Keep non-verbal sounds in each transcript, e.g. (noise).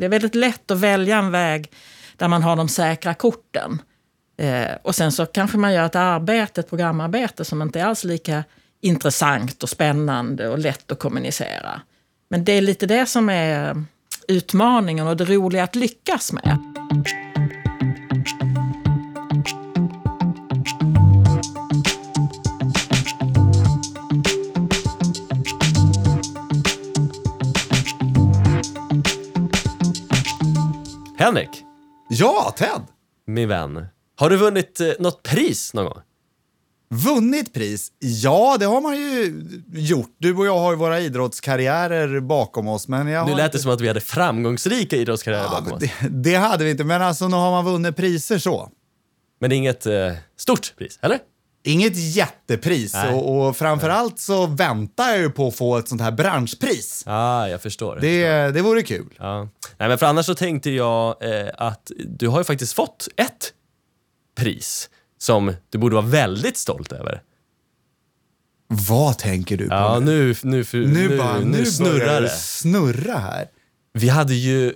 Det är väldigt lätt att välja en väg där man har de säkra korten. Eh, och sen så kanske man gör ett arbete, ett programarbete som inte är alls lika intressant och spännande och lätt att kommunicera. Men det är lite det som är utmaningen och det roliga att lyckas med. Henrik, Ja, Ted! min vän. Har du vunnit eh, något pris någon gång? Vunnit pris? Ja, det har man ju gjort. Du och jag har ju våra idrottskarriärer bakom oss. Men jag Nu har lät inte... det som att vi hade framgångsrika idrottskarriärer Ja, bakom men oss. det, det hade vi inte, men alltså nu har man vunnit priser så. Men det är inget eh, stort pris, eller? Inget jättepris Nej. och, och framförallt så väntar jag ju på att få ett sånt här branschpris. Ja, jag förstår. Det, det vore kul. Ja. Nej, men för annars så tänkte jag eh, att du har ju faktiskt fått ett pris som du borde vara väldigt stolt över. Vad tänker du på Ja, nu? nu, nu, nu, bara, nu nu snurrar det. snurra här. Vi hade ju eh,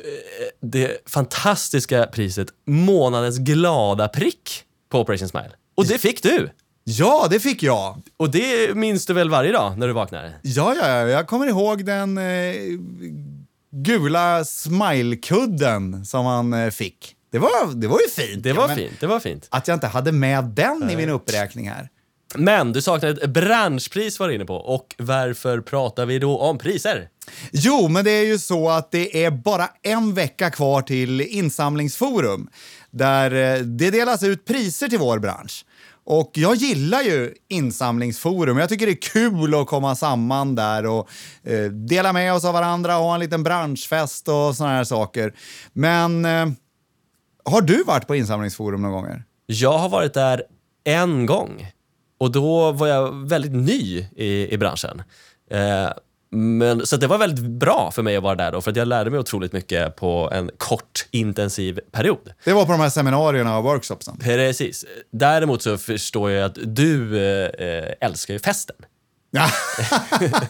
det fantastiska priset Månadens glada prick på Operation Smile. Och det fick du! Ja, det fick jag. Och det minns du väl varje dag när du vaknar? Ja, ja, ja, jag kommer ihåg den eh, gula smilekudden som man eh, fick. Det var, det var ju fint. Det var men fint, det var fint. Att jag inte hade med den i min uppräkning här. Men du saknar ett branschpris var du inne på. Och varför pratar vi då om priser? Jo, men det är ju så att det är bara en vecka kvar till insamlingsforum där eh, det delas ut priser till vår bransch. Och jag gillar ju insamlingsforum. Jag tycker det är kul att komma samman där och eh, dela med oss av varandra, ha en liten branschfest och såna här saker. Men eh, har du varit på insamlingsforum några gånger? Jag har varit där en gång. Och då var jag väldigt ny i, i branschen. Eh, men, så det var väldigt bra för mig att vara där då, för att jag lärde mig otroligt mycket på en kort, intensiv period. Det var på de här seminarierna och workshopsen. Precis. Däremot så förstår jag att du eh, älskar ju festen. Ja. (laughs)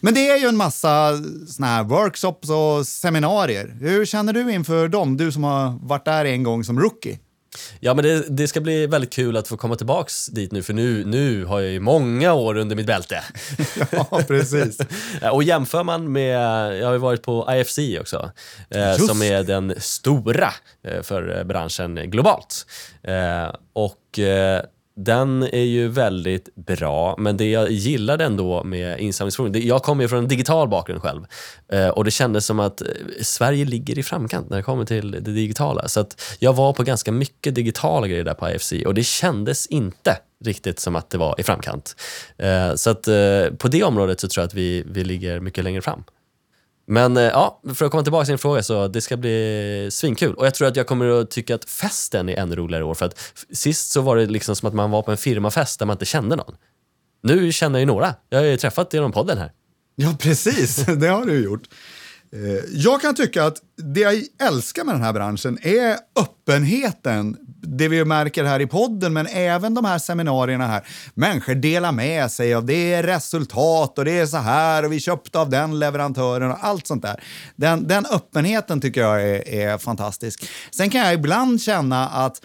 Men det är ju en massa såna här workshops och seminarier. Hur känner du inför dem? Du som har varit där en gång som rookie. Ja, men det, det ska bli väldigt kul att få komma tillbaks dit nu, för nu, nu har jag ju många år under mitt bälte. (laughs) Ja, precis. (laughs) Och jämför man med, jag har ju varit på IFC också, eh, som är den stora eh, för eh, branschen globalt. Eh, och eh, den är ju väldigt bra, men det jag gillade ändå med insamlingsforum, jag kommer ju från en digital bakgrund själv eh, och det kändes som att eh, Sverige ligger i framkant när det kommer till det digitala. Så att jag var på ganska mycket digitala grejer där på IFC och det kändes inte riktigt som att det var i framkant. Eh, så att på det området så tror jag att vi, vi ligger mycket längre fram. Men eh, ja, för att komma tillbaka till din fråga så det ska bli svinkul. Och jag tror att jag kommer att tycka att festen är ännu roligare i år. För att sist så var det liksom som att man var på en firmafest där man inte kände någon. Nu känner jag ju några. Jag har ju träffat genom podden här. Ja, precis. (laughs) Det har du gjort. Eh, jag kan tycka att det jag älskar med den här branschen är öppenheten. Det vi märker här i podden, men även de här seminarierna här. Människor delar med sig av det är resultat och det är så här och vi köpte av den leverantören och allt sånt där. Den, den öppenheten tycker jag är, är fantastisk. Sen kan jag ibland känna att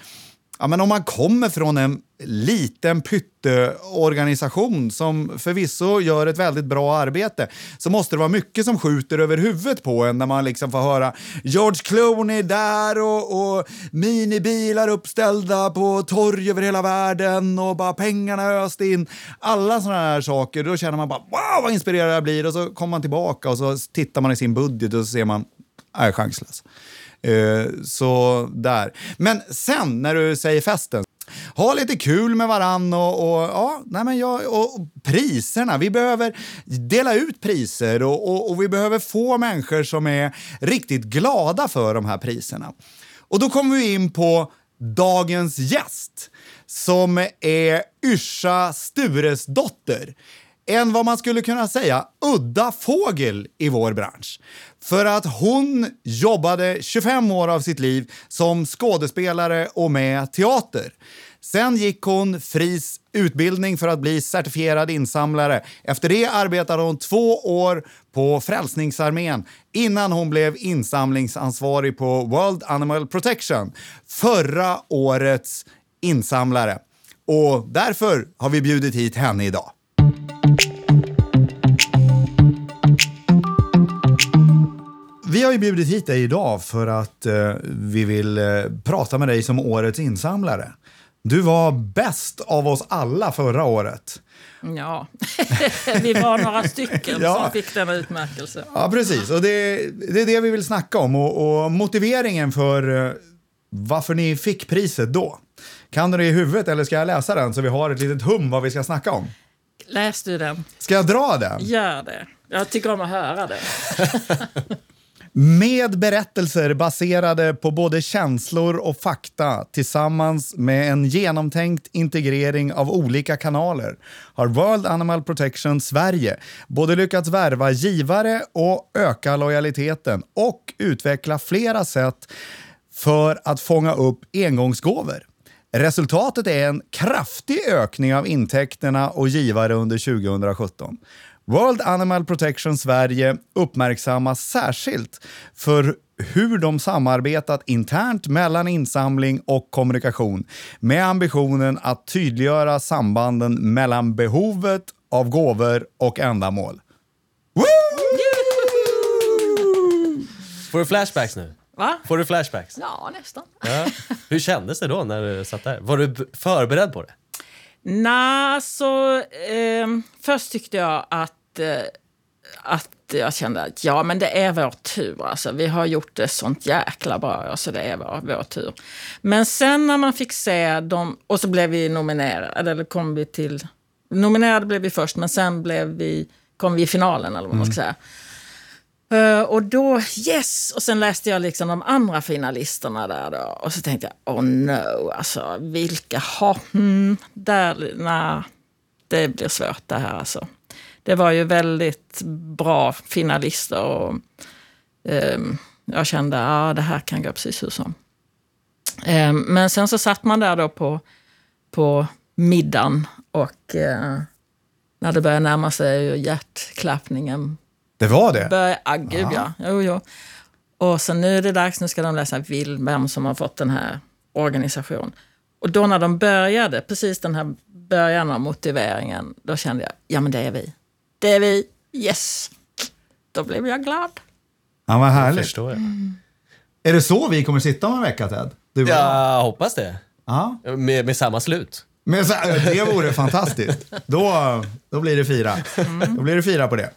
Ja, men om man kommer från en liten pytteorganisation som förvisso gör ett väldigt bra arbete så måste det vara mycket som skjuter över huvudet på en när man liksom får höra George Clooney där och, och minibilar uppställda på torg över hela världen och bara pengarna öst in. Alla sådana här saker. Då känner man bara wow vad inspirerad jag blir och så kommer man tillbaka och så tittar man i sin budget och så ser man jag är chanslös. Eh, så där. Men sen när du säger festen, ha lite kul med varann och, och, ja, nej men jag, och, och priserna. Vi behöver dela ut priser och, och, och vi behöver få människor som är riktigt glada för de här priserna. Och då kommer vi in på dagens gäst som är Yrsa Sturesdotter. En vad man skulle kunna säga udda fågel i vår bransch. För att hon jobbade 25 år av sitt liv som skådespelare och med teater. Sen gick hon FRIs utbildning för att bli certifierad insamlare. Efter det arbetade hon två år på Frälsningsarmén innan hon blev insamlingsansvarig på World Animal Protection, förra årets insamlare. Och därför har vi bjudit hit henne idag. Vi har ju bjudit hit dig idag för att eh, vi vill eh, prata med dig som årets insamlare. Du var bäst av oss alla förra året. Ja, (laughs) vi var några stycken Ja. som fick denna utmärkelse. Ja, precis. Och det, det är det vi vill snacka om och, och motiveringen för eh, varför ni fick priset då. Kan du det i huvudet eller ska jag läsa den så vi har ett litet hum vad vi ska snacka om? Läs du den? Ska jag dra den? Gör det. Jag tycker om att höra det. (laughs) Med berättelser baserade på både känslor och fakta tillsammans med en genomtänkt integrering av olika kanaler har World Animal Protection Sverige både lyckats värva givare och öka lojaliteten och utveckla flera sätt för att fånga upp engångsgåvor. Resultatet är en kraftig ökning av intäkterna och givare under 2017. World Animal Protection Sverige uppmärksammas särskilt för hur de samarbetat internt mellan insamling och kommunikation med ambitionen att tydliggöra sambanden mellan behovet av gåvor och ändamål. Får du flashbacks nu? Va? Får du flashbacks? Ja, nästan. Ja. Hur kändes det då när du satt där? Var du förberedd på det? Nej, så eh, först tyckte jag att, eh, att jag kände att ja, men det är vår tur. Alltså. Vi har gjort det sånt jäkla bra, alltså det är vår, vår tur. Men sen när man fick se dem, och så blev vi nominerade, eller kom vi till, nominerade blev vi först, men sen blev vi, kom vi i finalen eller vad man ska säga. Eh, och då, yes! Och sen läste jag liksom de andra finalisterna där då. Och så tänkte jag, oh no, alltså vilka har... Hmm, där, nah, det blir svårt det här alltså. Det var ju väldigt bra finalister och um, jag kände, ja det här kan gå precis hur som. Um, men sen så satt man där då på, på middagen och uh, när det började närma sig hjärtklappningen det var det? Börja, ah, gud ja. Jo, jo. Och så nu är det dags, nu ska de läsa vil- vem som har fått den här organisationen. Och då när de började, precis den här början av motiveringen, då kände jag, ja men det är vi. Det är vi, yes. Då blev jag glad. Ja, vad härligt. Förstår jag. Är det så vi kommer sitta om en vecka, Ted? Du och jag? Jag hoppas det. Ja. Med, med samma slut. Men så, (laughs) det vore fantastiskt. Då, då blir det fira. Då blir det fira på det.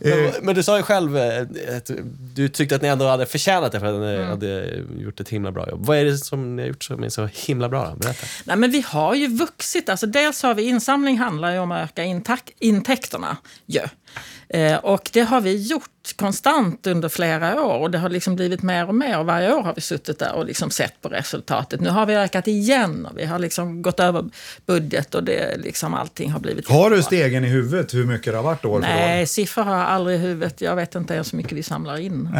Men, men du sa ju själv eh, att du tyckte att ni ändå hade förtjänat det för att ni hade gjort ett himla bra jobb. Vad är det som ni har gjort som är så himla bra? Då? Berätta. Nej, men vi har ju vuxit. Alltså, dels har vi insamling handlar ju om att öka intak- intäkterna. Ju. Eh, och det har vi gjort konstant under flera år och det har liksom blivit mer och mer. Och varje år har vi suttit där och liksom sett på resultatet. Nu har vi ökat igen och vi har liksom gått över budget och det, liksom allting har blivit Har du stegen i huvudet hur mycket det har varit år för år? Nej, siffror har jag aldrig i huvudet. Jag vet inte ens hur mycket vi samlar in. (laughs)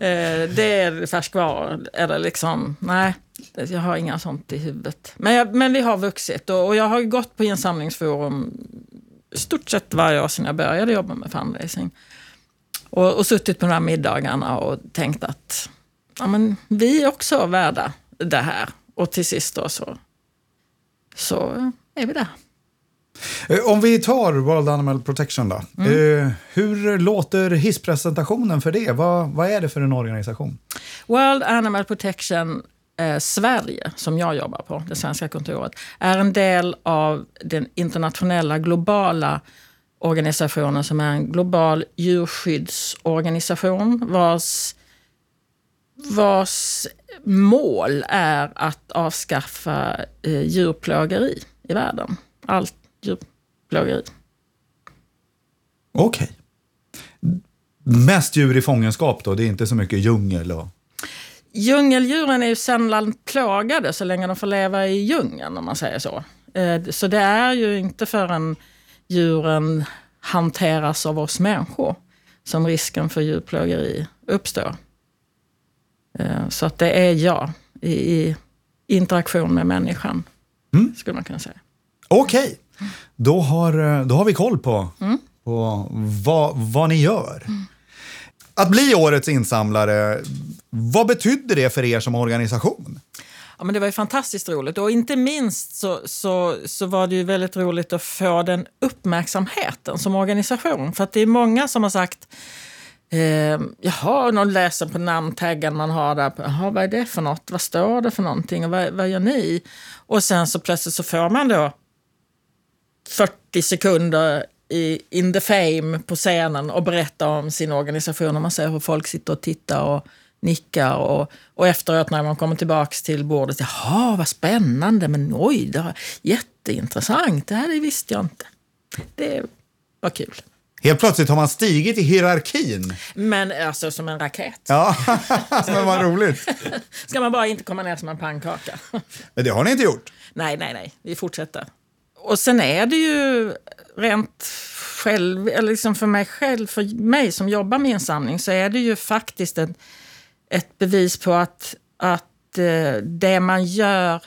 Eh, det är färskvaror. Eller liksom, nej, jag har inga sånt i huvudet. Men, jag, men vi har vuxit och, och jag har gått på insamlingsforum stort sett varje år sedan jag började jobba med fundraising. Och, och suttit på de här middagarna och tänkt att ja, men vi är också värda det här. Och till sist då så, så är vi där. Eh, Om vi tar World Animal Protection då. Eh, hur låter hisspresentationen för det? Vad, vad är det för en organisation? World Animal Protection eh, Sverige, som jag jobbar på, det svenska kontoret, är en del av den internationella globala organisationen som är en global djurskyddsorganisation vars, vars mål är att avskaffa eh, djurplågeri i världen. Allt djurplågeri. Okej. Mest djur i fångenskap då? Det är inte så mycket djungel och... Djungeldjuren är ju sällan plågade så länge de får leva i djungeln om man säger så. Eh, Så det är ju inte förrän djuren hanteras av oss människor som risken för djurplågeri uppstår. Eh, Så att det är ja. I, interaktion med människan. Mm. Skulle man kunna säga. Okej, då, har, då har vi koll på, på vad, vad ni gör. Att bli årets insamlare, vad betydde det för er som organisation? Ja, men det var ju fantastiskt roligt och inte minst så, så, så var det ju väldigt roligt att få den uppmärksamheten som organisation. För att det är många som har sagt Eh, jaha, någon läser på namntaggen man har där. Jaha, vad är det för något? Vad står det för någonting? Och vad, vad gör ni? Och sen så plötsligt så får man då 40 sekunder i in the fame på scenen och berätta om sin organisation. Och man ser hur folk sitter och tittar och nickar. Och, och efteråt när man kommer tillbaka till bordet. Jaha, vad spännande. Men oj, det var jätteintressant. Det här det visste jag inte. Det var kul. Helt plötsligt har man stigit i hierarkin. Men alltså som en raket. Ja, (laughs) men vad roligt. (laughs) Ska man bara inte komma ner som en pannkaka. Men det har ni inte gjort. nej, nej, nej. Vi fortsätter. Och sen är det ju rent själv, eller liksom för mig själv, för mig som jobbar med insamling, så är det ju faktiskt ett, ett bevis på att, att eh, det man gör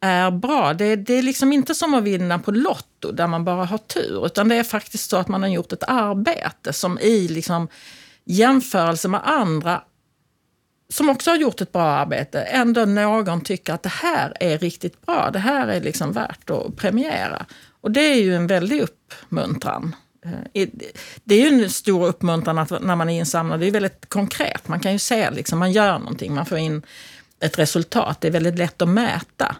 är bra. Det, det är liksom inte som att vinna på Lotto där man bara har tur, utan det är faktiskt så att man har gjort ett arbete som i liksom jämförelse med andra som också har gjort ett bra arbete, ändå någon tycker att det här är riktigt bra. Det här är liksom värt att premiera. Och det är ju en väldig uppmuntran. Eh, det är ju en stor uppmuntran att när man är insamlad. Det är väldigt konkret. Man kan ju se, liksom, man gör någonting, man får in ett resultat. Det är väldigt lätt att mäta.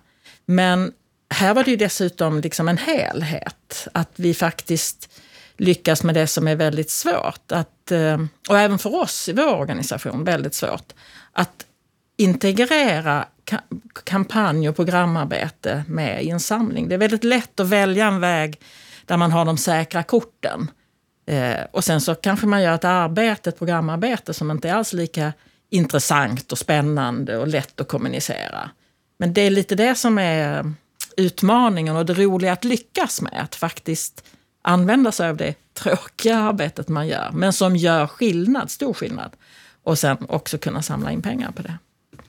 Men här var det ju dessutom liksom en helhet. Att vi faktiskt lyckas med det som är väldigt svårt. Att, eh, och även för oss i vår organisation väldigt svårt. Att integrera kampanj och programarbete med insamling. Det är väldigt lätt att välja en väg där man har de säkra korten. Eh, och sen så kanske man gör ett arbete, ett programarbete som inte är alls lika intressant och spännande och lätt att kommunicera. Men det är lite det som är utmaningen och det roliga att lyckas med. Att faktiskt använda sig av det tråkiga arbetet man gör, men som gör skillnad, stor skillnad. Och sen också kunna samla in pengar på det.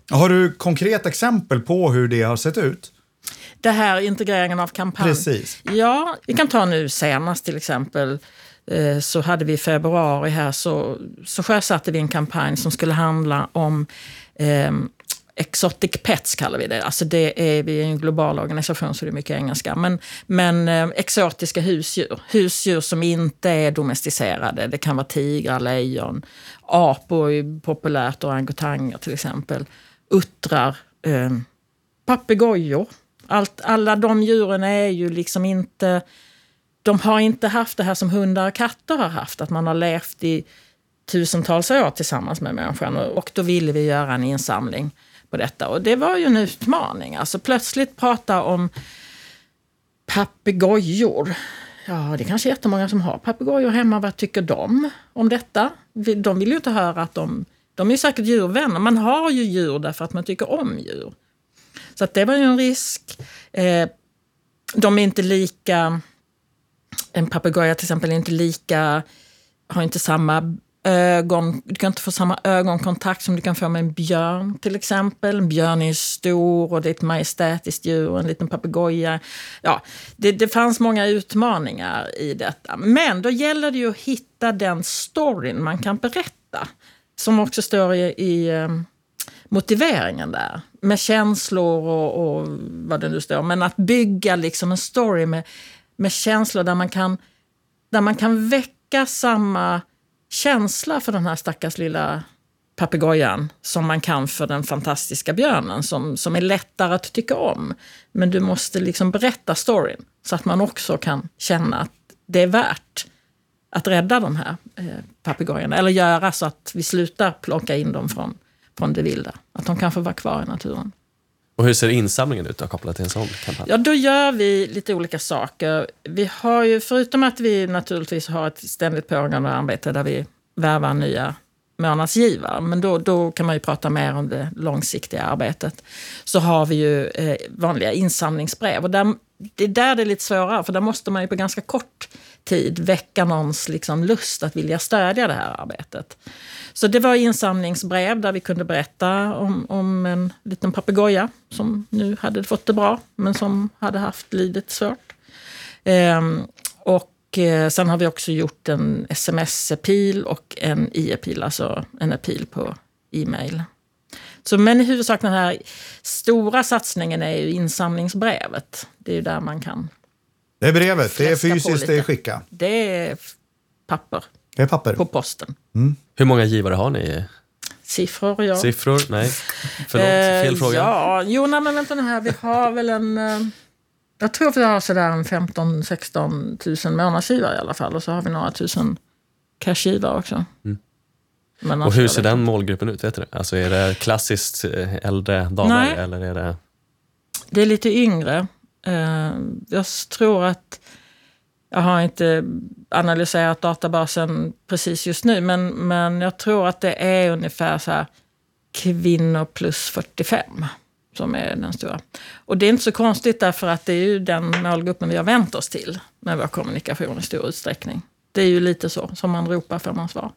Har du konkret exempel på hur det har sett ut? Det här integreringen av kampanj. Precis. Ja, vi kan ta nu senast till exempel. eh, Så hade vi i februari här så, så sjösatte vi en kampanj som skulle handla om eh, Exotic Pets kallar vi det. Alltså det är, vi är en global organisation så det är mycket engelska. Men, men eh, exotiska husdjur. Husdjur som inte är domesticerade. Det kan vara tigrar, lejon, apor är populärt, orangutanger till exempel. Uttrar, eh, papegojor. Allt, alla de djuren är ju liksom inte... De har inte haft det här som hundar och katter har haft. Att man har levt i tusentals år tillsammans med människan. Och då ville vi göra en insamling på detta. Och det var ju en utmaning. Alltså plötsligt prata om papegojor. Ja, det är kanske är jättemånga som har papegojor hemma. Vad tycker de om detta? De vill ju inte höra att de... De är ju säkert djurvänner. Man har ju djur därför att man tycker om djur. Så att det var ju en risk. Eh, de är inte lika... En papegoja till exempel är inte lika... Har inte samma ögon... Du kan inte få samma ögonkontakt som du kan få med en björn till exempel. En björn är ju stor och det är ett majestätiskt djur. En liten papegoja. Ja, det, det fanns många utmaningar i detta. Men då gäller det ju att hitta den storyn man kan berätta. Som också står i, i ehm, motiveringen där. Med känslor och, och vad det nu står. Men att bygga liksom en story med, med känslor där man, kan, där man kan väcka samma känsla för den här stackars lilla papegojan som man kan för den fantastiska björnen som, som är lättare att tycka om. Men du måste liksom berätta storyn så att man också kan känna att det är värt att rädda de här eh, papegojorna. Eller göra så att vi slutar plocka in dem från, från det vilda. Att de kan få vara kvar i naturen. Och hur ser insamlingen ut då, kopplat till en sån kampanj? Ja, då gör vi lite olika saker. Vi har ju, förutom att vi naturligtvis har ett ständigt pågående arbete där vi värvar nya månadsgivare, men då, då kan man ju prata mer om det långsiktiga arbetet, så har vi ju eh, vanliga insamlingsbrev. Och där, det är där det är lite svårare, för där måste man ju på ganska kort tid väcka någons liksom, lust att vilja stödja det här arbetet. Så det var insamlingsbrev där vi kunde berätta om, om en liten papegoja som nu hade fått det bra, men som hade haft livet svårt. Ehm, och eh, sen har vi också gjort en sms-epil och en e-epil, alltså en epil på e-mail. Så, men i huvudsak den här stora satsningen är ju insamlingsbrevet. Det är ju där man kan... Det är brevet, det är fysiskt, det är skicka. Det är papper Det är papper. på posten. Hur många givare har ni? Siffror, ja. Siffror? Nej. Förlåt, fel Eh, fråga. Ja, jo, nej, men vänta nu här. Vi har väl en... eh, Jag tror vi har sådär en 15-16 000 månadsgivare i alla fall. Och så har vi några tusen cashgivare också. Men Mm. Och alltså, hur jag ser den inte. målgruppen ut? Vet du? Alltså är det klassiskt eh, äldre damer Nej. eller är det... Det är lite yngre. Eh, Jag tror att... Jag har inte analyserat databasen precis just nu, men, men jag tror att det är ungefär så här kvinnor plus 45 som är den stora. Och det är inte så konstigt därför att det är ju den målgruppen vi har vänt oss till med vår kommunikation i stor utsträckning. Det är ju lite så, som man ropar får man svar.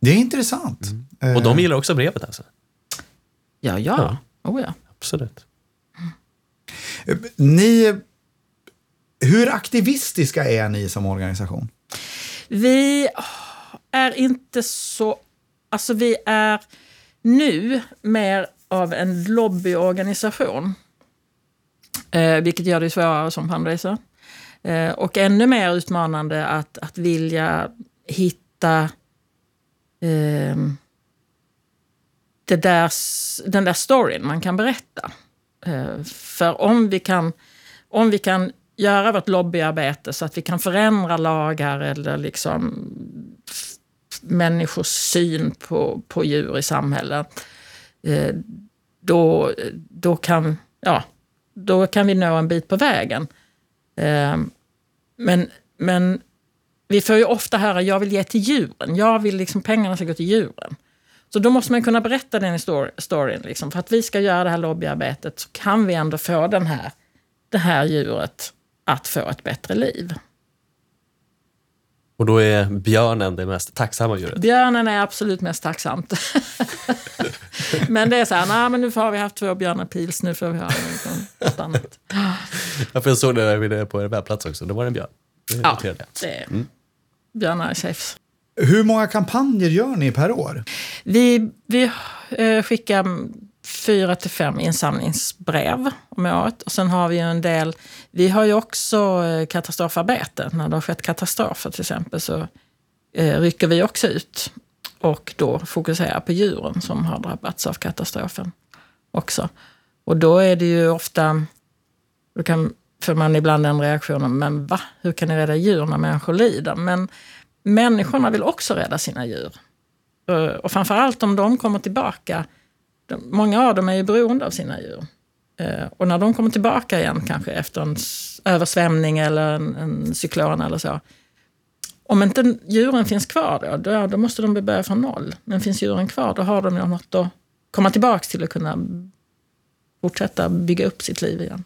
Det är intressant. Eh, Och de gillar också brevet alltså? Ja, ja. Oh, ja. Absolut. Ni, hur aktivistiska är ni som organisation? Vi är inte så... Alltså vi är nu mer av en lobbyorganisation. Eh, vilket gör det svårare som fundraiser. Eh, och ännu mer utmanande att, att vilja hitta eh, det där, den där storyn man kan berätta. Eh, för om vi kan, om vi kan göra vårt lobbyarbete så att vi kan förändra lagar eller liksom människors syn på, på djur i samhället, eh, då, då, kan, ja, då kan vi nå en bit på vägen. Eh, men, men vi får ju ofta höra jag vill ge till djuren. Jag vill liksom pengarna ska gå till djuren. Så då måste man kunna berätta den storyn. Liksom. För att vi ska göra det här lobbyarbetet så kan vi ändå få den här, det här djuret att få ett bättre liv. Och då är björnen det mest tacksamma djuret? Björnen är absolut mest tacksamt. (laughs) men det är så här, nej men nu har vi haft två björnar pils, nu får vi ha något annat. Ja, (laughs) för jag såg det där vid- på er webbplats också. Det var en björn. Det Ja, det är, björnar är safes. Hur många kampanjer gör ni per år? Vi, vi eh, skickar fyra till fem insamlingsbrev om året. Och sen har vi ju en del, vi har ju också eh, katastrofarbete. När det har skett katastrofer till exempel så eh, rycker vi också ut och då fokuserar på djuren som har drabbats av katastrofen också. Och då är det ju ofta, då kan, får man ibland den reaktionen, men va? Hur kan ni rädda djur när människor lider? Men människorna vill också rädda sina djur. Eh, och framförallt om de kommer tillbaka. Många av dem är ju beroende av sina djur. Eh, och när de kommer tillbaka igen, kanske efter en översvämning eller en, en cyklon eller så. Om inte djuren finns kvar då, då, då måste de börja från noll. Men finns djuren kvar, då har de ju något att komma tillbaka till och kunna fortsätta bygga upp sitt liv igen.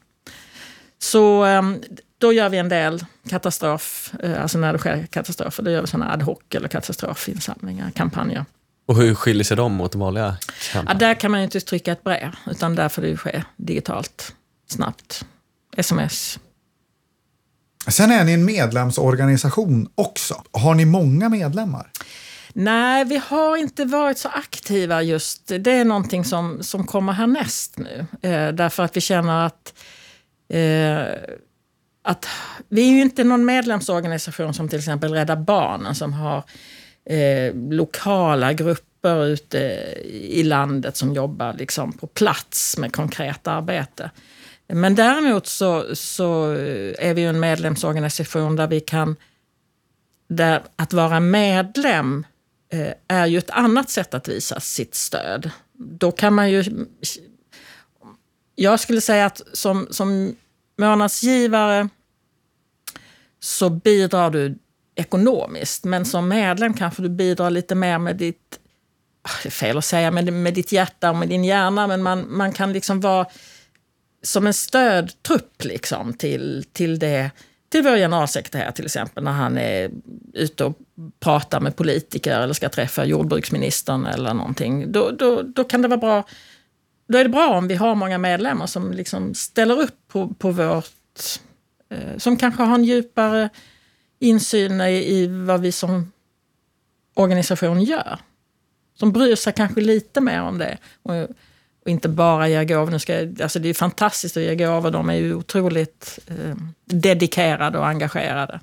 Så ehm, då gör vi en del katastrof, eh, alltså när det sker katastrofer, då gör vi sådana ad hoc eller katastrofinsamlingar, kampanjer. Och hur skiljer sig de mot vanliga Ja, där kan man ju inte trycka ett brev, utan där får det ju ske digitalt, snabbt. Sms. Sen är ni en medlemsorganisation också. Har ni många medlemmar? Nej, vi har inte varit så aktiva just. Det är någonting som, som kommer härnäst nu. Eh, därför att vi känner att, eh, att vi är ju inte någon medlemsorganisation som till exempel Rädda Barnen som har eh, lokala grupper ute i landet som jobbar liksom på plats med konkret arbete. Men däremot så, så är vi ju en medlemsorganisation där vi kan där att vara medlem eh, är ju ett annat sätt att visa sitt stöd. Då kan man ju... Jag skulle säga att som, som månadsgivare så bidrar du ekonomiskt, men som medlem kanske du bidrar lite mer med ditt... Ah, det är fel att säga med, med ditt hjärta och med din hjärna, men man, man kan liksom vara som en stödtrupp liksom till, till, det, till vår generalsekreterare till exempel när han är ute och pratar med politiker eller ska träffa jordbruksministern eller någonting. Då, då, då kan det vara bra då är det bra om vi har många medlemmar som liksom ställer upp på, på vårt... Eh, som kanske har en djupare insyn i, i vad vi som organisation gör. Som bryr sig kanske lite mer om det. Och, och inte bara ger gåvor. Nu ska, alltså det är fantastiskt att ge gåvor. De är ju otroligt eh, dedikerade och engagerade.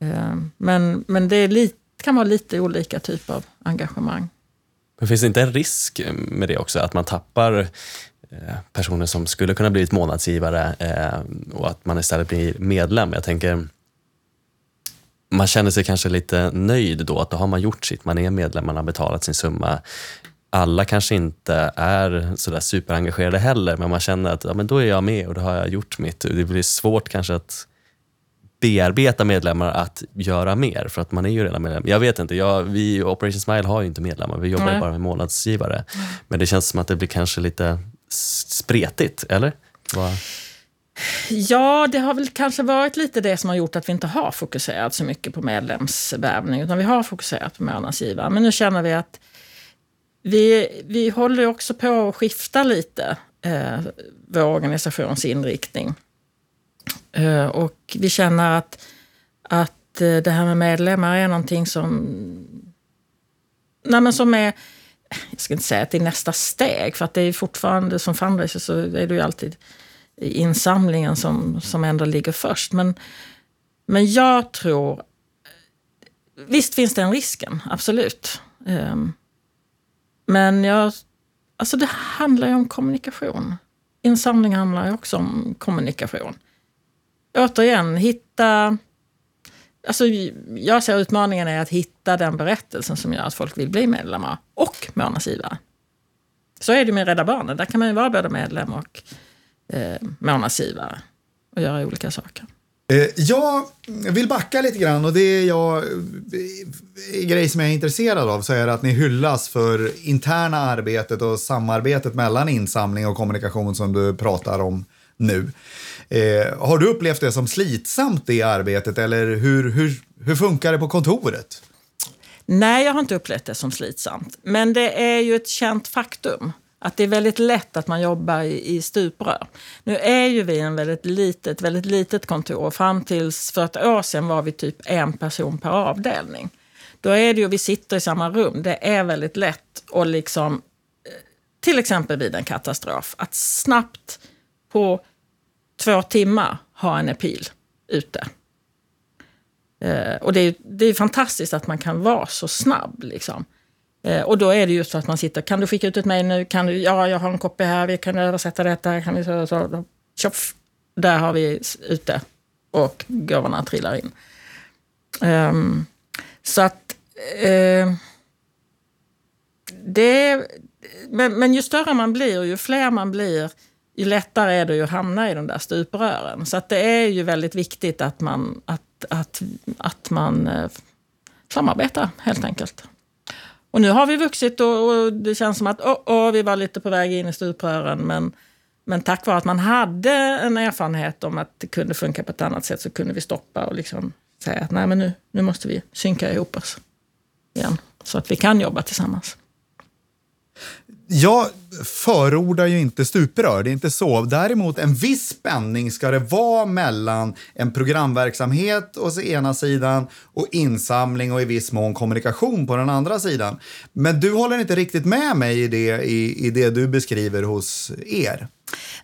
Eh, men men det är lite, kan vara lite olika typer av engagemang. Men finns det inte en risk med det också, att man tappar eh, personer som skulle kunna blivit månadsgivare eh, och att man istället blir medlem? Jag tänker, man känner sig kanske lite nöjd då, att då har man gjort sitt, man är medlem, man har betalat sin summa. Alla kanske inte är sådär superengagerade heller, men man känner att ja, men då är jag med och då har jag gjort mitt. Det blir svårt kanske att bearbeta medlemmar att göra mer, för att man är ju redan medlem. Jag vet inte, jag, vi Operation Smile har ju inte medlemmar, vi jobbar Nej. bara med månadsgivare. Men det känns som att det blir kanske lite spretigt, eller? Vad? Ja, det har väl kanske varit lite det som har gjort att vi inte har fokuserat så mycket på medlemsvärvning, utan vi har fokuserat på månadsgivare. Men nu känner vi att vi, vi håller också på att skifta lite eh, vår organisations inriktning. Eh, och vi känner att, att eh, det här med medlemmar är någonting som, nej men som är, jag ska inte säga att det är nästa steg, för att det är fortfarande som fundraiser så är det ju alltid insamlingen som, som ändå ligger först. Men, men jag tror... Visst finns den risken, absolut. Ehm, men jag, alltså det handlar ju om kommunikation. Insamling handlar ju också om kommunikation. Återigen, hitta... Alltså, jag ser utmaningen är att hitta den berättelsen som gör att folk vill bli medlemmar och månadsgivare. Så är det med Rädda Barnen. Där kan man ju vara både medlem och eh, månadsgivare och göra olika saker. Eh, jag vill backa lite grann och det är jag, eh, grej som jag är intresserad av så är det att ni hyllas för interna arbetet och samarbetet mellan insamling och kommunikation som du pratar om nu. Eh, har du upplevt det som slitsamt det arbetet eller hur, hur, hur funkar det på kontoret? Nej, jag har inte upplevt det som slitsamt. Men det är ju ett känt faktum att det är väldigt lätt att man jobbar i, i stuprör. Nu är ju vi en väldigt litet, väldigt litet kontor. Fram tills för ett år sedan var vi typ en person per avdelning. Då är det ju, vi sitter i samma rum. Det är väldigt lätt att liksom, eh, till exempel vid en katastrof, att snabbt på två timmar ha en epil ute. Eh, och det är, det är fantastiskt att man kan vara så snabb. Liksom. Eh, och då är det just så att man sitter, kan du skicka ut ett mejl nu? Kan du, ja, jag har en kopia här, vi kan översätta detta. Kan vi så, så, tjoff, där har vi ute och gåvorna trillar in. Um, så att uh, det, men, men ju större man blir och ju fler man blir, ju lättare är det ju att hamna i de där stuprören. Så att det är ju väldigt viktigt att man, att, att, att man eh, samarbetar helt enkelt. Och nu har vi vuxit och, och det känns som att oh, oh, vi var lite på väg in i stuprören. Men, men tack vare att man hade en erfarenhet om att det kunde funka på ett annat sätt så kunde vi stoppa och liksom säga att nej, men nu, nu måste vi synka ihop oss igen. Så att vi kan jobba tillsammans. Jag förordar ju inte stuprör, det är inte så. Däremot en viss spänning ska det vara mellan en programverksamhet å ena sidan och insamling och i viss mån kommunikation på den andra sidan. Men du håller inte riktigt med mig i det, i, i det du beskriver hos er.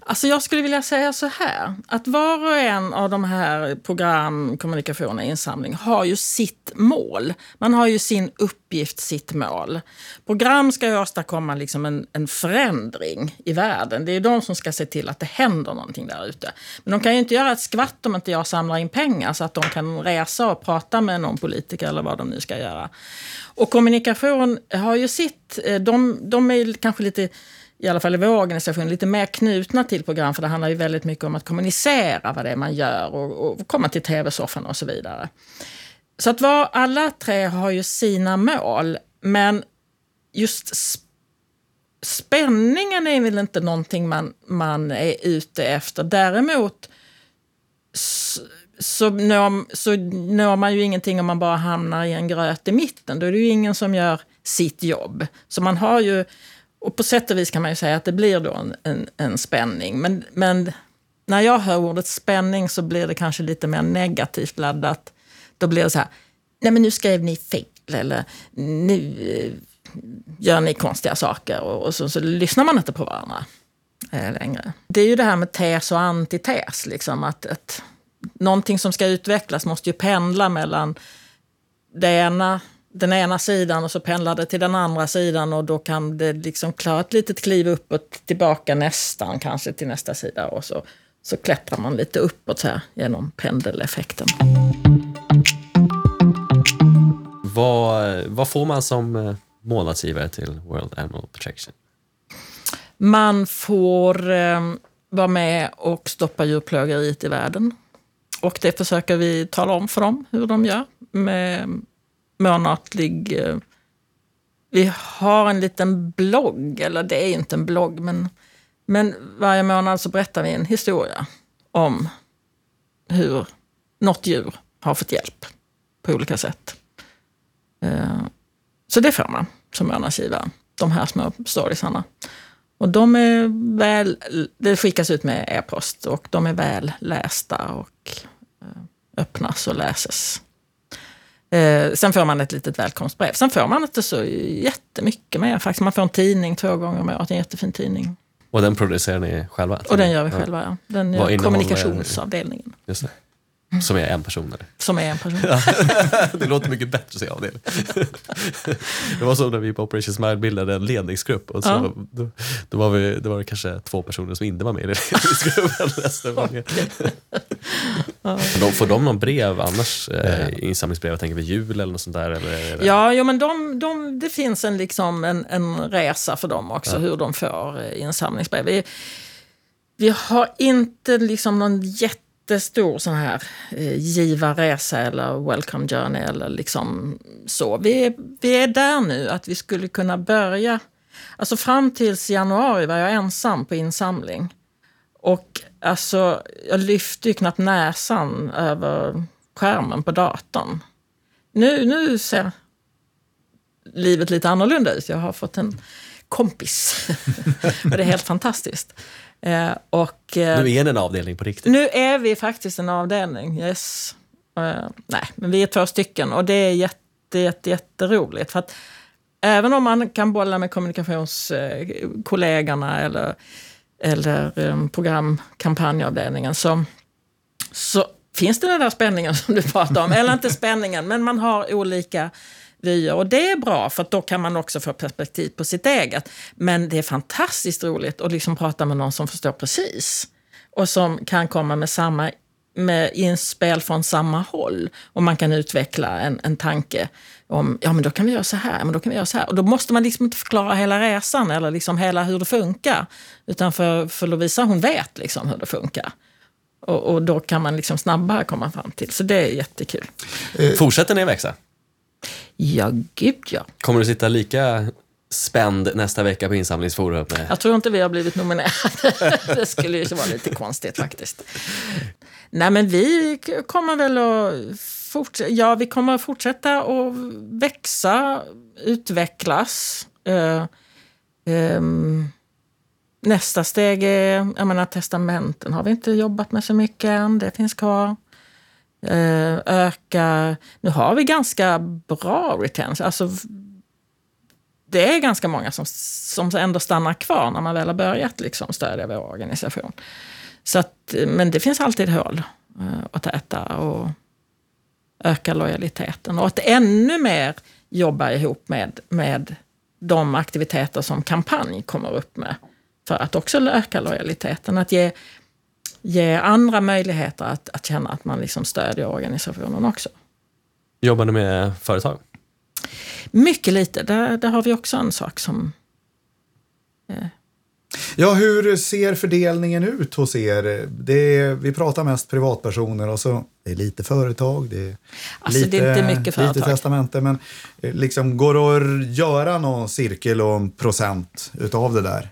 Alltså jag skulle vilja säga så här, att var och en av de här program, kommunikation och insamling har ju sitt mål. Man har ju sin uppgift, sitt mål. Program ska ju åstadkomma liksom en, en förändring i världen. Det är de som ska se till att det händer någonting där ute. Men de kan ju inte göra ett skvatt om inte jag samlar in pengar så att de kan resa och prata med någon politiker eller vad de nu ska göra. Och kommunikation har ju sitt, eh, de, de är kanske lite i alla fall i vår organisation, lite mer knutna till program. För det handlar ju väldigt mycket om att kommunicera vad det är man gör och, och komma till tv-soffan och så vidare. Så att var, alla tre har ju sina mål, men just spänningen är väl inte någonting man, man är ute efter. Däremot så, så, når, så når man ju ingenting om man bara hamnar i en gröt i mitten. Då är det ju ingen som gör sitt jobb. Så man har ju, och på sätt och vis kan man ju säga att det blir då en, en, en spänning. Men, men när jag hör ordet spänning så blir det kanske lite mer negativt laddat. Då blir det så här, nej men nu skrev ni fel eller nu eh, gör ni konstiga saker och, och så, så lyssnar man inte på varandra eh, längre. Det är ju det här med tes och antites, liksom att, att någonting som ska utvecklas måste ju pendla mellan det ena, den ena sidan och så pendlar det till den andra sidan och då kan det liksom klara ett litet kliv uppåt, tillbaka nästan kanske till nästa sida och så, så klättrar man lite uppåt här genom pendeleffekten. Vad, vad får man som eh, månadsgivare till World Animal Protection? Man får eh, vara med och stoppa djurplågeriet i världen. Och det försöker vi tala om för dem hur de gör med månatlig... Eh, vi har en liten blogg, eller det är inte en blogg, men, men varje månad så berättar vi en historia om hur något djur har fått hjälp på olika sätt. Eh, så det får man som månadsgivare, de här små storiesarna. Och de är väl, det skickas ut med e-post och de är väl lästa och eh, öppnas och läses. Eh, sen får man ett litet välkomstbrev. Sen får man inte så jättemycket mer faktiskt. Man får en tidning två gånger om året, en jättefin tidning. Och den producerar ni själva? Och den gör vi själva, ja. Den Vad gör innehåller- kommunikationsavdelningen. Just det. Som är en person eller? Som är en person. (laughs) det låter mycket bättre att säga avdelning. (laughs) det var så när vi på Operation Smile bildade en ledningsgrupp. Och så, Ja. då, då, var vi, då var det kanske två personer som inte var med i ledningsgruppen. Resten var med. Men de, får de någon brev annars? Eh, insamlingsbrev, jag tänker vid jul eller något sånt där? Eller, det- Ja, jo, men de, de, det finns en, liksom en, en resa för dem också, hur de får eh, insamlingsbrev. Vi, vi har inte liksom någon jättestor sån här eh, givarresa eller welcome journey eller liksom så. Vi, är- vi är där nu att vi skulle kunna börja. Alltså fram tills januari var jag ensam på insamling. Och alltså, jag lyfte ju knappt näsan över skärmen på datorn. Nu, nu ser livet lite annorlunda ut. Jag har fått en kompis. (laughs) och det är helt fantastiskt. Eh, och, eh, Nu är det en avdelning på riktigt. nu är vi faktiskt en avdelning, yes. Eh, nej, men vi är två stycken och det är jätte, jätte, jätteroligt. För att även om man kan bolla med kommunikationskollegorna eller, eller um, programkampanjavdelningen så, så finns det den där spänningen (laughs) som du pratar om. Eller inte spänningen, men man har olika vyer. Och det är bra, för att då kan man också få perspektiv på sitt eget. Men det är fantastiskt roligt att liksom prata med någon som förstår precis. Och som kan komma med samma med inspel från samma håll. Och man kan utveckla en, en tanke om, ja men då kan vi göra så här, men då kan vi göra så här. Och då måste man liksom inte förklara hela resan eller liksom hela hur det funkar. Utan för, för Lovisa, hon vet liksom hur det funkar. Och, och då kan man liksom snabbare komma fram till. Så det är jättekul. Fortsätter ni växa? Ja, gud ja. Kommer du sitta lika spänd nästa vecka på insamlingsforum? Jag tror inte vi har blivit nominerade. (laughs) det skulle ju vara lite konstigt faktiskt. Nej, men vi kommer väl att fortsätta, ja, vi kommer att fortsätta att växa, utvecklas. Eh, ehm, nästa steg är, jag menar testamenten har vi inte jobbat med så mycket än, det finns kvar. Eh, öka, nu har vi ganska bra retention, alltså det är ganska många som, som ändå stannar kvar när man väl har börjat liksom stödja vår organisation. Så att, men det finns alltid hål eh, att täta och öka lojaliteten. Och att ännu mer jobba ihop med, med de aktiviteter som kampanj kommer upp med. För att också öka lojaliteten. Att ge, ge andra möjligheter att, att känna att man liksom stödjer organisationen också. Jobbar ni med företag? Mycket lite. Där, där har vi också en sak som... Ja, hur ser fördelningen ut hos er? Det är, vi pratar mest privatpersoner och så det är lite företag, det är, Alltså, lite, det är inte mycket företag. lite testamente. Men eh, liksom, går det att göra någon cirkel och en procent utav det där?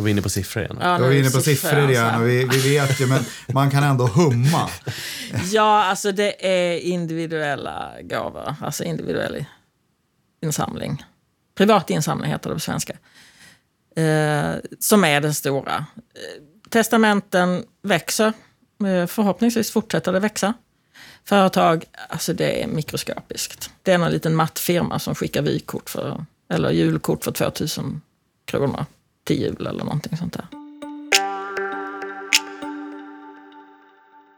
Då är vi inne på siffror igen. Ja, Då är vi inne på siffror igen alltså. och vi, vi vet ju, men man kan ändå humma. (laughs) Ja, alltså det är individuella gåvor. Alltså individuell insamling. Privat insamling heter det på svenska. Eh, som är den stora. Eh, testamenten växer. Eh, förhoppningsvis fortsätter det växa. Företag, alltså det är mikroskopiskt. Det är någon liten mattfirma som skickar vykort för, eller julkort för 2000 kronor till jul eller någonting sånt där.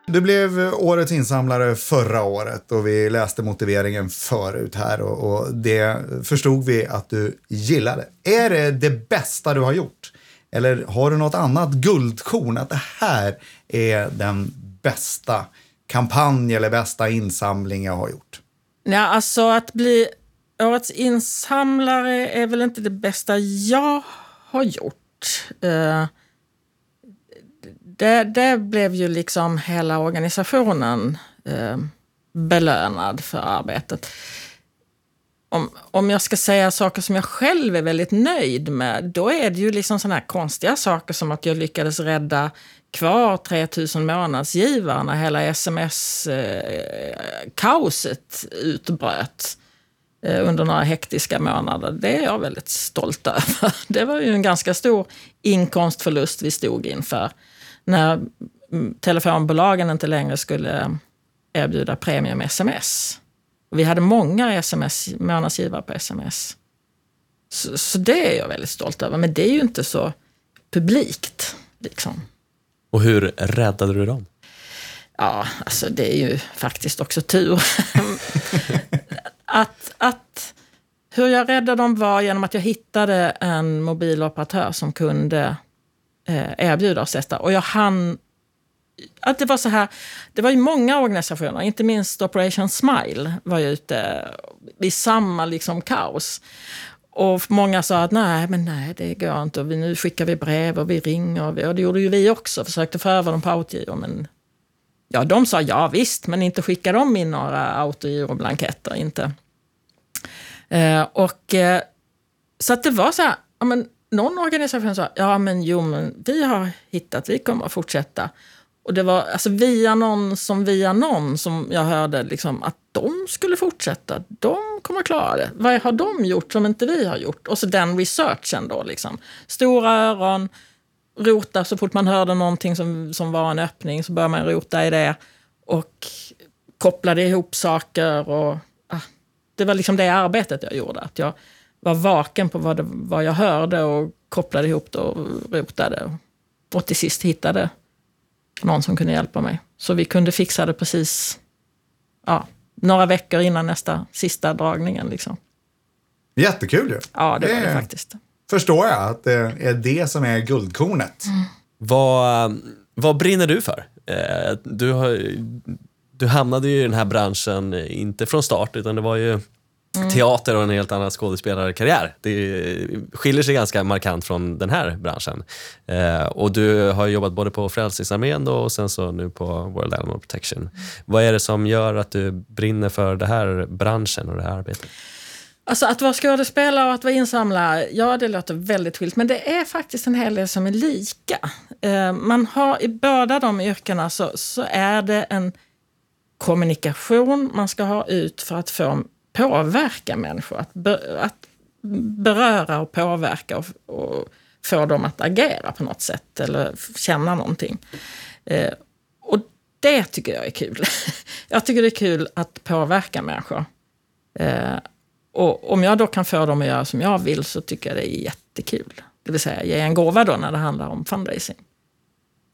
Du blev årets insamlare förra året och vi läste motiveringen förut här och, och det förstod vi att du gillade. Är det det bästa du har gjort? Eller har du något annat guldkorn att det här är den bästa kampanj eller bästa insamling jag har gjort? Ja, alltså att bli årets insamlare är väl inte det bästa jag har gjort. Eh, Det, det blev ju liksom hela organisationen eh, belönad för arbetet. Om, om jag ska säga saker som jag själv är väldigt nöjd med, då är det ju liksom sådana här konstiga saker som att jag lyckades rädda kvar 3000 månadsgivare när hela sms-kaoset eh, utbröt under några hektiska månader. Det är jag väldigt stolt över. (laughs) Det var ju en ganska stor inkomstförlust vi stod inför när mm, telefonbolagen inte längre skulle erbjuda premium sms. Och vi hade många SMS, månadsgivare på sms. Så, så det är jag väldigt stolt över. Men det är ju inte så publikt. Liksom. Och hur räddade du dem? Ja, alltså det är ju faktiskt också tur. (laughs) (laughs) att, att hur jag räddade dem var genom att jag hittade en mobiloperatör som kunde eh, erbjuda oss detta. Och jag hann... Att det var så här, det var ju många organisationer, inte minst Operation Smile var ju ute i samma liksom kaos. Och många sa att nej, men nej, det går inte. Och vi, nu skickar vi brev och vi ringer. Och, vi, och det gjorde ju vi också, försökte få över dem på autogiro. Men ja, de sa ja visst, men inte skickar de in några autogiroblanketter. Inte. Eh, och, eh, så att det var så här, ja, men någon organisation sa ja men jo men vi har hittat, vi kommer att fortsätta. Och det var alltså via någon som via någon som jag hörde liksom att de skulle fortsätta. De kommer att klara det. Vad har de gjort som inte vi har gjort? Och så den researchen då liksom. Stora öron, rota så fort man hörde någonting som, som var en öppning så började man rota i det. Och kopplade ihop saker och ah, det var liksom det arbetet jag gjorde. Att jag var vaken på vad, det, vad jag hörde och kopplade ihop det och rotade. Och till sist hittade någon som kunde hjälpa mig. Så vi kunde fixa det precis ja, några veckor innan nästa sista dragningen. Liksom. Jättekul ju. Ja, det var det Det- faktiskt. Förstår jag att det är det som är guldkornet. Vad, vad brinner du för? Eh, Du, har, du hamnade ju i den här branschen, eh, inte från start, utan det var ju teater och en helt annan skådespelarkarriär. Det skiljer sig ganska markant från den här branschen. Eh, och du har jobbat både på Frälsningsarmén och sen så nu på World Animal Protection. Vad är det som gör att du brinner för den här branschen och det här arbetet? Alltså att vara skådespelare och att vara insamlare, ja det låter väldigt skilt. Men det är faktiskt en hel del som är lika. Eh, man har i båda de yrkena så, så är det en kommunikation man ska ha ut för att få påverka människor. Att, be, att beröra och påverka och, och få dem att agera på något sätt eller känna någonting. Eh, och det tycker jag är kul. (laughs) jag tycker det är kul att påverka människor. Eh, och om jag då kan få dem att göra som jag vill så tycker jag det är jättekul. Det vill säga ge en gåva då när det handlar om fundraising.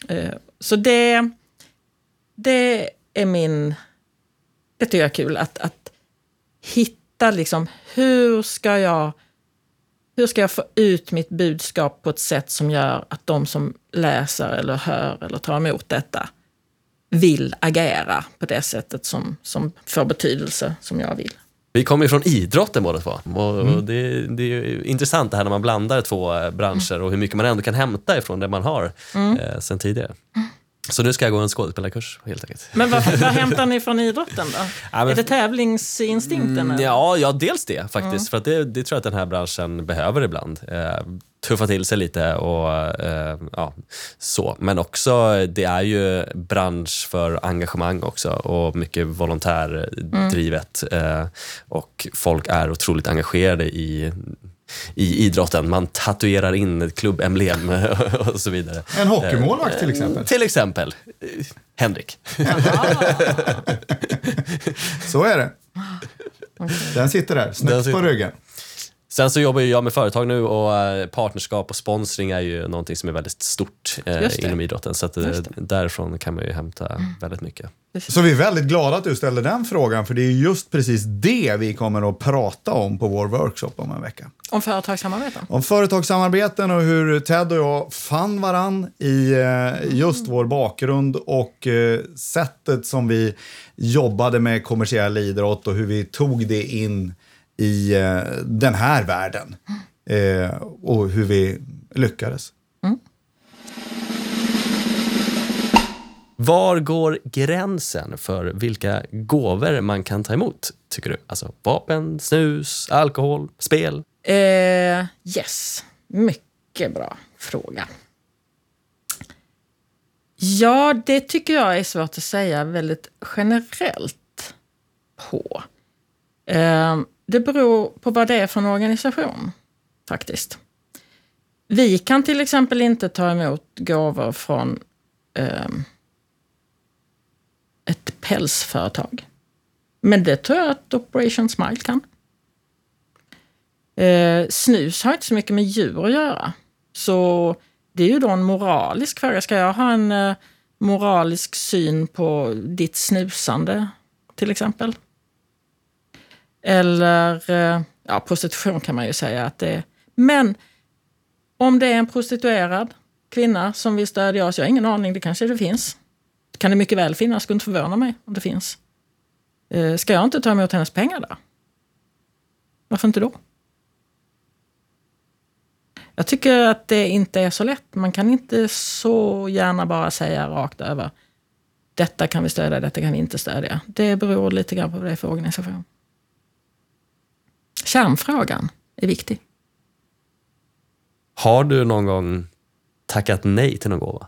Eh, så det, det är min... Det tycker jag är kul. Att, att hitta liksom, hur ska jag... Hur ska jag få ut mitt budskap på ett sätt som gör att de som läser eller hör eller tar emot detta vill agera på det sättet som, som får betydelse som jag vill. Vi kommer ju från idrotten båda två. Och, och det, det är intressant det här när man blandar två eh, branscher och hur mycket man ändå kan hämta ifrån det man har eh, sen tidigare. Så nu ska jag gå en skådespelarkurs helt enkelt. Men vad, vad (laughs) hämtar ni från idrotten då? Ja, men- är det tävlingsinstinkten? Mm, ja, ja, dels det faktiskt. För att det, det tror jag att den här branschen behöver ibland. Eh, tuffa till sig lite och eh, ja, så. Men också, det är ju bransch för engagemang också och mycket volontärdrivet. Eh, och folk är otroligt engagerade i i idrotten. Man tatuerar in ett klubbemblem (laughs) och så vidare. En hockeymålvakt till exempel. Till exempel eh, Henrik. (laughs) Så är det. Den sitter där, snett på ryggen. Sen så jobbar ju jag med företag nu och eh, partnerskap och sponsring är ju någonting som är väldigt stort eh, inom idrotten. Så att, eh, därifrån kan man ju hämta väldigt mycket. Så vi är väldigt glada att du ställde den frågan, för det är just precis det vi kommer att prata om på vår workshop om en vecka. Om företagssamarbeten? Om företagssamarbeten och hur Ted och jag fann varann i eh, just vår bakgrund och eh, sättet som vi jobbade med kommersiell idrott och hur vi tog det in i eh, den här världen. Eh, och hur vi lyckades. Var går gränsen för vilka gåvor man kan ta emot, tycker du? Alltså vapen, snus, alkohol, spel? Eh, yes, mycket bra fråga. Ja, det tycker jag är svårt att säga väldigt generellt på. Eh, det beror på vad det är för en organisation, faktiskt. Vi kan till exempel inte ta emot gåvor från eh, ett pälsföretag. Men det tror jag att Operation Smile kan. Eh, snus har inte så mycket med djur att göra. Så det är ju då en moralisk fråga. Ska jag ha en eh, moralisk syn på ditt snusande, till exempel? Eller, eh, ja, prostitution kan man ju säga att det är. Men om det är en prostituerad kvinna som vill stödja oss, jag har ingen aning, det kanske det finns. Det kan det mycket väl finnas, skulle inte förvåna mig om det finns. Eh, ska jag inte ta emot hennes pengar där? Varför inte då? Jag tycker att det inte är så lätt. Man kan inte så gärna bara säga rakt över detta kan vi stödja, detta kan vi inte stödja. Det beror lite grann på vad det är för organisation. Kärnfrågan är viktig. Har du någon gång tackat nej till någon gåva?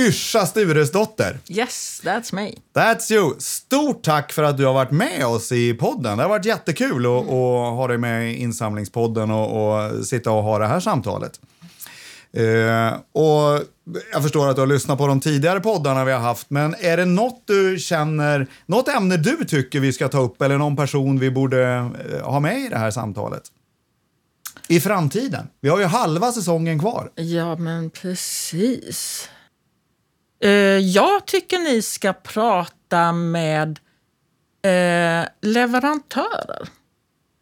Yrsa Sturesdotter, Yes, that's me. that's you. Stort tack för att du har varit med oss i podden. Det har varit jättekul att, att ha dig med i insamlingspodden och, och sitta och ha det här samtalet. Eh, och jag förstår att du har lyssnat på de tidigare poddarna vi har haft, men är det något du känner, något ämne du tycker vi ska ta upp eller någon person vi borde eh, ha med i det här samtalet? I framtiden. Vi har ju halva säsongen kvar. Ja, men precis. Eh, jag tycker ni ska prata med eh, leverantörer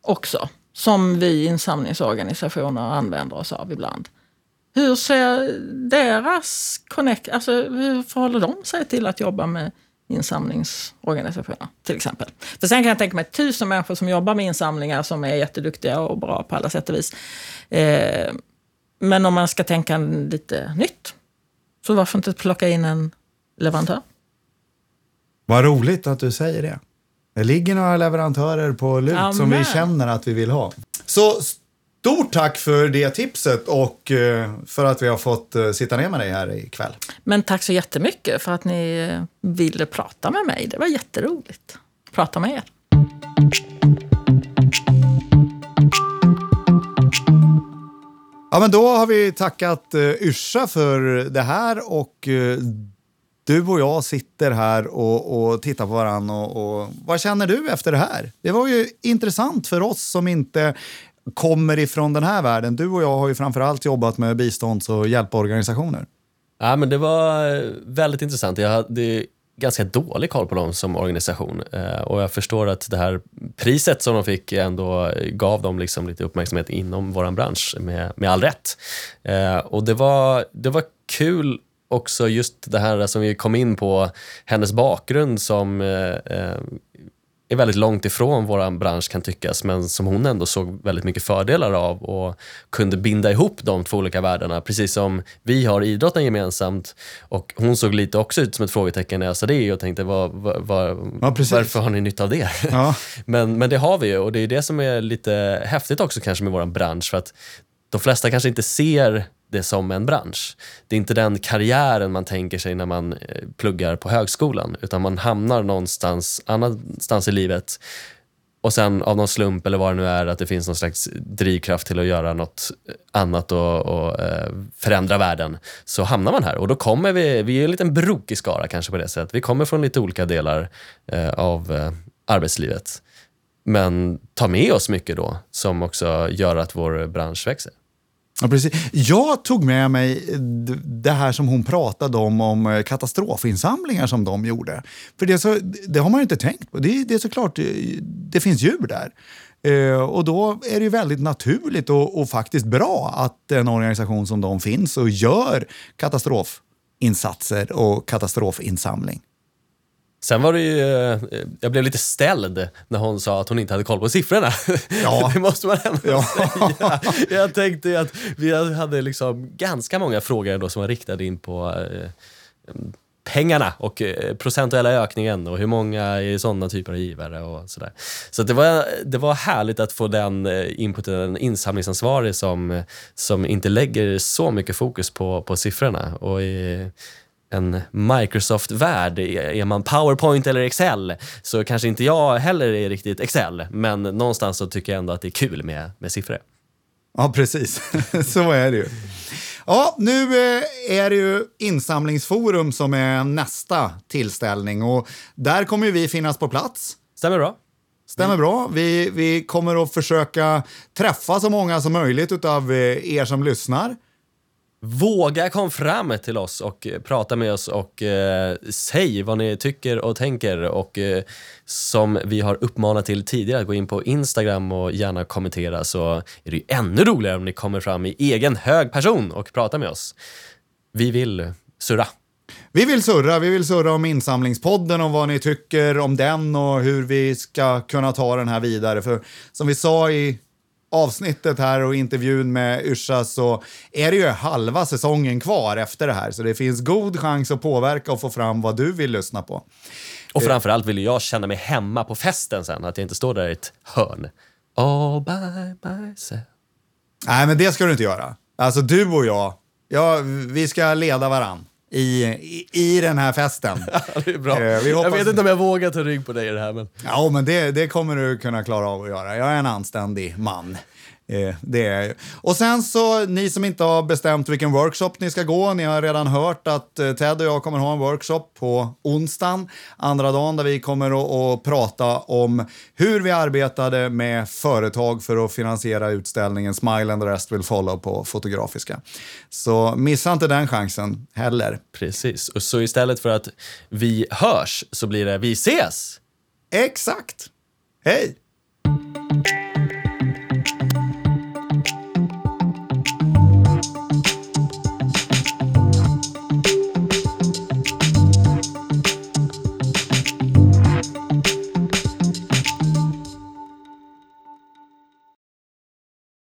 också, som vi insamlingsorganisationer använder oss av ibland. Hur ser deras connect, alltså hur förhåller de sig till att jobba med insamlingsorganisationer till exempel? För sen kan jag tänka mig tusen människor som jobbar med insamlingar som är jätteduktiga och bra på alla sätt och vis. Eh, men om man ska tänka lite nytt, så varför inte plocka in en leverantör? Vad roligt att du säger det. Det ligger några leverantörer på lut som vi Amen. känner att vi vill ha. Så stort tack för det tipset och eh, för att vi har fått eh, sitta ner med dig här ikväll. Men tack så jättemycket för att ni eh, ville prata med mig. Det var jätteroligt. Prata med er. Ja, men då har vi tackat Yrsa för det här och du och jag sitter här och, och tittar på varandra. Och, och, vad känner du efter det här? Det var ju intressant för oss som inte kommer ifrån den här världen. Du och jag har ju framförallt jobbat med bistånds och hjälporganisationer. Ja, men det var eh, väldigt intressant. Jag hade ganska dålig koll på dem som organisation eh, och jag förstår att det här priset som de fick ändå gav dem liksom lite uppmärksamhet inom vår bransch med, med all rätt. Eh, och det var, det var kul också just det här som vi kom in på, hennes bakgrund som är väldigt långt ifrån vår bransch kan tyckas, men som hon ändå såg väldigt mycket fördelar av och kunde binda ihop de två olika världarna, precis som vi har idrotten gemensamt. Och hon såg lite också ut som ett frågetecken när jag sa det och tänkte, var, var, var, Ja, varför har ni nytta av det? Ja. (laughs) men, men det har vi ju och det är det som är lite häftigt också kanske med vår bransch, för att de flesta kanske inte ser det som en bransch. Det är inte den karriären man tänker sig när man eh, pluggar på högskolan, utan man hamnar någonstans annanstans i livet och sen av någon slump eller vad det nu är, att det finns någon slags drivkraft till att göra något eh, annat och, och eh, förändra världen, så hamnar man här. Och då kommer vi, vi är en liten brokig skara kanske på det sättet. Vi kommer från lite olika delar eh, av eh, arbetslivet. Men tar med oss mycket då, som också gör att vår bransch växer. Ja, precis. Jag tog med mig det här som hon pratade om, om eh, katastrofinsamlingar som de gjorde. För det, så, det har man ju inte tänkt på. Det, det är såklart, eh, det finns djur där. Eh, och då är det ju väldigt naturligt och, och faktiskt bra att en organisation som de finns och gör katastrofinsatser och katastrofinsamling. Sen var det ju, eh, jag blev lite ställd när hon sa att hon inte hade koll på siffrorna. Ja. (laughs) det måste man ändå Ja. säga. Jag tänkte att vi hade liksom ganska många frågor ändå som var riktade in på eh, pengarna och eh, procentuella ökningen och hur många är sådana typer av givare och sådär. Så det, var, det var härligt att få den inputen, en insamlingsansvarig som, som inte lägger så mycket fokus på, på siffrorna. Och i, en Microsoft-värld, är man PowerPoint eller Excel så kanske inte jag heller är riktigt Excel, men någonstans så tycker jag ändå att det är kul med, med siffror. Ja, precis. (laughs) så är det ju. Ja, nu eh, är det ju insamlingsforum som är nästa tillställning och där kommer ju vi finnas på plats. Stämmer bra? Stämmer bra. Vi, vi kommer att försöka träffa så många som möjligt av er som lyssnar. Våga kom fram till oss och eh, prata med oss och eh, säg vad ni tycker och tänker. Och eh, som vi har uppmanat till tidigare, gå in på Instagram och gärna kommentera så är det ju ännu roligare om ni kommer fram i egen hög person och pratar med oss. Vi vill surra. Vi vill surra, vi vill surra om insamlingspodden och vad ni tycker om den och hur vi ska kunna ta den här vidare. För som vi sa i avsnittet här och intervjun med Yrsa så är det ju halva säsongen kvar efter det här så det finns god chans att påverka och få fram vad du vill lyssna på. Och framförallt vill jag känna mig hemma på festen sen, att jag inte står där i ett hörn. All by myself. Nej, men det ska du inte göra. Alltså du och jag, ja, vi ska leda varann i, i, i den här festen. (laughs) Det är bra. Eh, vi Jag hoppas- vet inte om jag vågar ta rygg på dig i det här, men Ja, men det, det kommer du kunna klara av att göra. Jag är en anständig man. Eh, det är jag. Och sen så, ni som inte har bestämt vilken workshop ni ska gå, ni har redan hört att eh, Ted och jag kommer ha en workshop på onsdagen, andra dagen, där vi kommer att, att prata om hur vi arbetade med företag för att finansiera utställningen Smile and the rest will follow på Fotografiska. Så missa inte den chansen heller. precis. Och så istället för att vi hörs så blir det vi ses! Exakt! Hej!